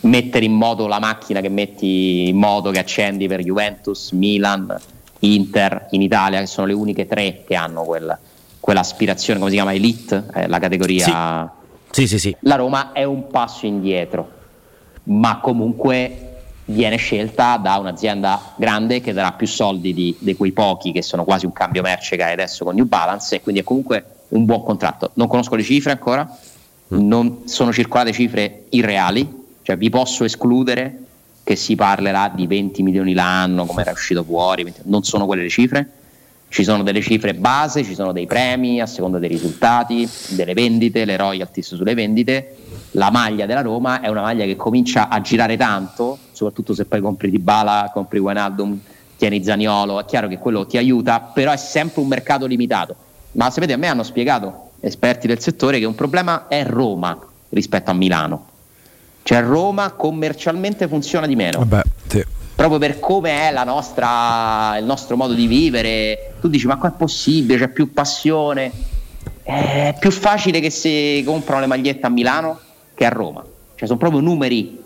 Speaker 2: mettere in moto la macchina che metti in moto, che accendi per Juventus, Milan, Inter in Italia, che sono le uniche tre che hanno quel, quell'aspirazione, come si chiama, Elite, eh, la categoria.
Speaker 3: Sì. Sì, sì,
Speaker 2: la Roma è un passo indietro, ma comunque viene scelta da un'azienda grande che darà più soldi di, di, quei pochi che sono quasi un cambio merce che hai adesso con New Balance e quindi è comunque un buon contratto. Non conosco le cifre ancora, non sono circolate cifre irreali, Cioè vi posso escludere che si parlerà di 20 milioni l'anno, come era uscito fuori, non sono quelle le cifre. Ci sono delle cifre base, ci sono dei premi a seconda dei risultati, delle vendite, le royalties sulle vendite. La maglia della Roma è una maglia che comincia a girare tanto, soprattutto se poi compri Di Bala, compri Wijnaldum, tieni Zaniolo, è chiaro che quello ti aiuta, però è sempre un mercato limitato. Ma sapete, a me hanno spiegato esperti del settore che un problema è Roma rispetto a Milano. Cioè Roma commercialmente funziona di meno.
Speaker 1: Vabbè, sì.
Speaker 2: Proprio per come è nostra, il nostro modo di vivere. Tu dici, ma qua è possibile, c'è più passione. È più facile che si comprano le magliette a Milano che a Roma. Cioè sono proprio numeri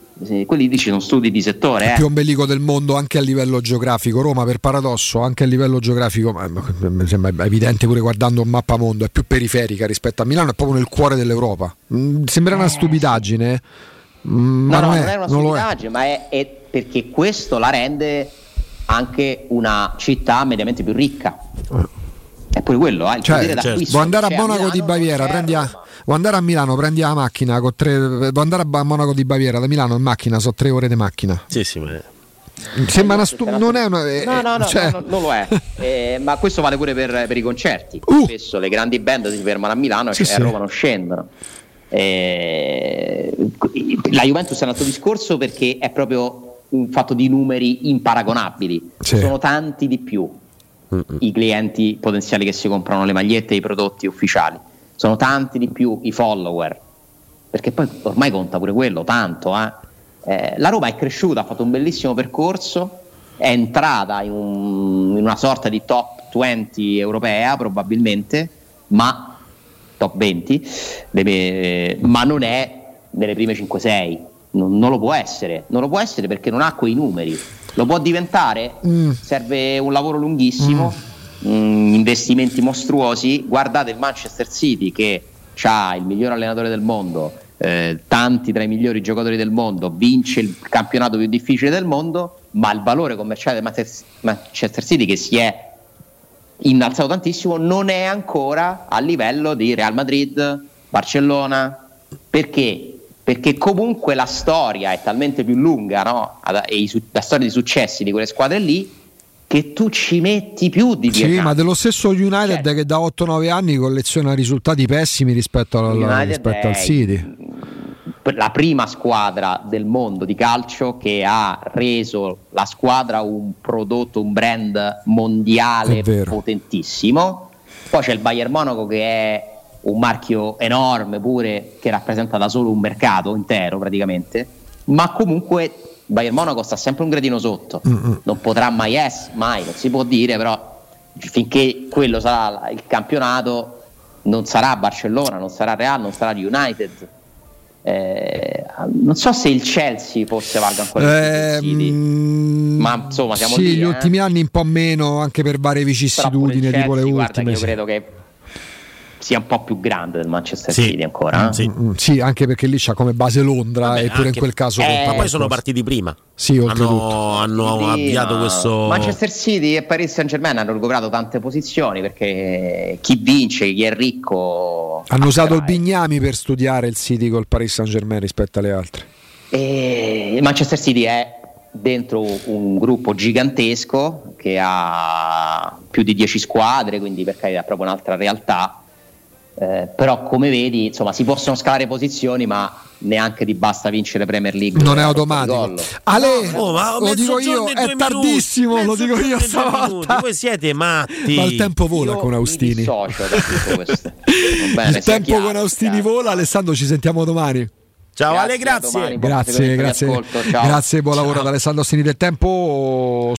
Speaker 2: quelli dici sono studi di settore.
Speaker 1: È
Speaker 2: eh.
Speaker 1: più ombelico del mondo anche a livello geografico. Roma, per paradosso, anche a livello geografico, mi sembra evidente pure guardando un mappamondo, è più periferica rispetto a Milano, è proprio nel cuore dell'Europa. Mm, sembra una eh, stupidaggine,
Speaker 2: mm, ma no, non, no, è, non è una non stupidaggine, è. ma è, è perché questo la rende anche una città mediamente più ricca. È pure quello, eh, il
Speaker 1: cioè, certo. Vuoi andare a Monaco di Baviera, prendi a, vuoi andare a Milano, prendi la macchina, con tre, vuoi andare a Monaco di Baviera da Milano in macchina, sono tre ore di macchina.
Speaker 3: Sì, sì, ma...
Speaker 1: Sembra una stu- non è una.
Speaker 2: Eh, no, no, no, cioè... no, no, non lo è. Eh, ma questo vale pure per, per i concerti. Uh. Spesso le grandi band si fermano a Milano sì, e sì. a Roma non scendono. Eh, la Juventus è un altro discorso perché è proprio un fatto di numeri imparagonabili. Sì. Sono tanti di più Mm-mm. i clienti potenziali che si comprano le magliette e i prodotti ufficiali. Sono tanti di più i follower, perché poi ormai conta pure quello, tanto. Eh? Eh, la Roma è cresciuta, ha fatto un bellissimo percorso, è entrata in, un, in una sorta di top 20 europea probabilmente, ma top 20, le, ma non è nelle prime 5-6, non, non lo può essere, non lo può essere perché non ha quei numeri lo può diventare? Mm. Serve un lavoro lunghissimo, mm. Mm, investimenti mostruosi. Guardate il Manchester City che ha il miglior allenatore del mondo, eh, tanti tra i migliori giocatori del mondo, vince il campionato più difficile del mondo, ma il valore commerciale del Manchester City che si è innalzato tantissimo non è ancora a livello di Real Madrid, Barcellona. Perché? perché comunque la storia è talmente più lunga, no? e la storia di successi di quelle squadre lì, che tu ci metti più di più.
Speaker 1: Sì, ma dello stesso United certo. che da 8-9 anni colleziona risultati pessimi rispetto, al, rispetto al City.
Speaker 2: La prima squadra del mondo di calcio che ha reso la squadra un prodotto, un brand mondiale potentissimo. Poi c'è il Bayern Monaco che è un marchio enorme pure che rappresenta da solo un mercato intero praticamente, ma comunque Bayern Monaco sta sempre un gradino sotto, Mm-mm. non potrà mai essere, mai, non si può dire, però finché quello sarà il campionato non sarà Barcellona, non sarà Real, non sarà United. Eh, non so se il Chelsea forse valga ancora eh, City, mm, ma insomma siamo
Speaker 1: sì,
Speaker 2: lì,
Speaker 1: gli
Speaker 2: eh.
Speaker 1: ultimi anni un po' meno anche per varie vicissitudini
Speaker 2: Chelsea,
Speaker 1: tipo le
Speaker 2: guarda,
Speaker 1: ultime.
Speaker 2: Io credo che sia un po' più grande del Manchester sì. City ancora. Eh?
Speaker 1: Sì. Mm, mm, sì. anche perché lì c'ha come base Londra Vabbè, e pure in quel caso...
Speaker 3: Eh, ma poi sono partiti prima.
Speaker 1: Sì,
Speaker 3: hanno, hanno avviato questo...
Speaker 2: Manchester City e Paris Saint Germain hanno recuperato tante posizioni perché chi vince, chi è ricco...
Speaker 1: Hanno usato il Bignami per studiare il City col Paris Saint Germain rispetto alle altre.
Speaker 2: E il Manchester City è dentro un gruppo gigantesco che ha più di 10 squadre, quindi per carità è proprio un'altra realtà eh, però come vedi insomma si possono scalare posizioni ma neanche ti basta vincere Premier League.
Speaker 1: Non è automatico. Ale no, oh, lo dico io è tardissimo lo dico io stavolta.
Speaker 3: voi siete matti.
Speaker 1: Ma il tempo vola io con Austini.
Speaker 2: bene,
Speaker 1: il tempo con Austini vola. Alessandro ci sentiamo domani.
Speaker 3: Ciao grazie Ale, grazie.
Speaker 1: Domani, grazie, grazie. Grazie, buon lavoro ad Alessandro Austini del Tempo.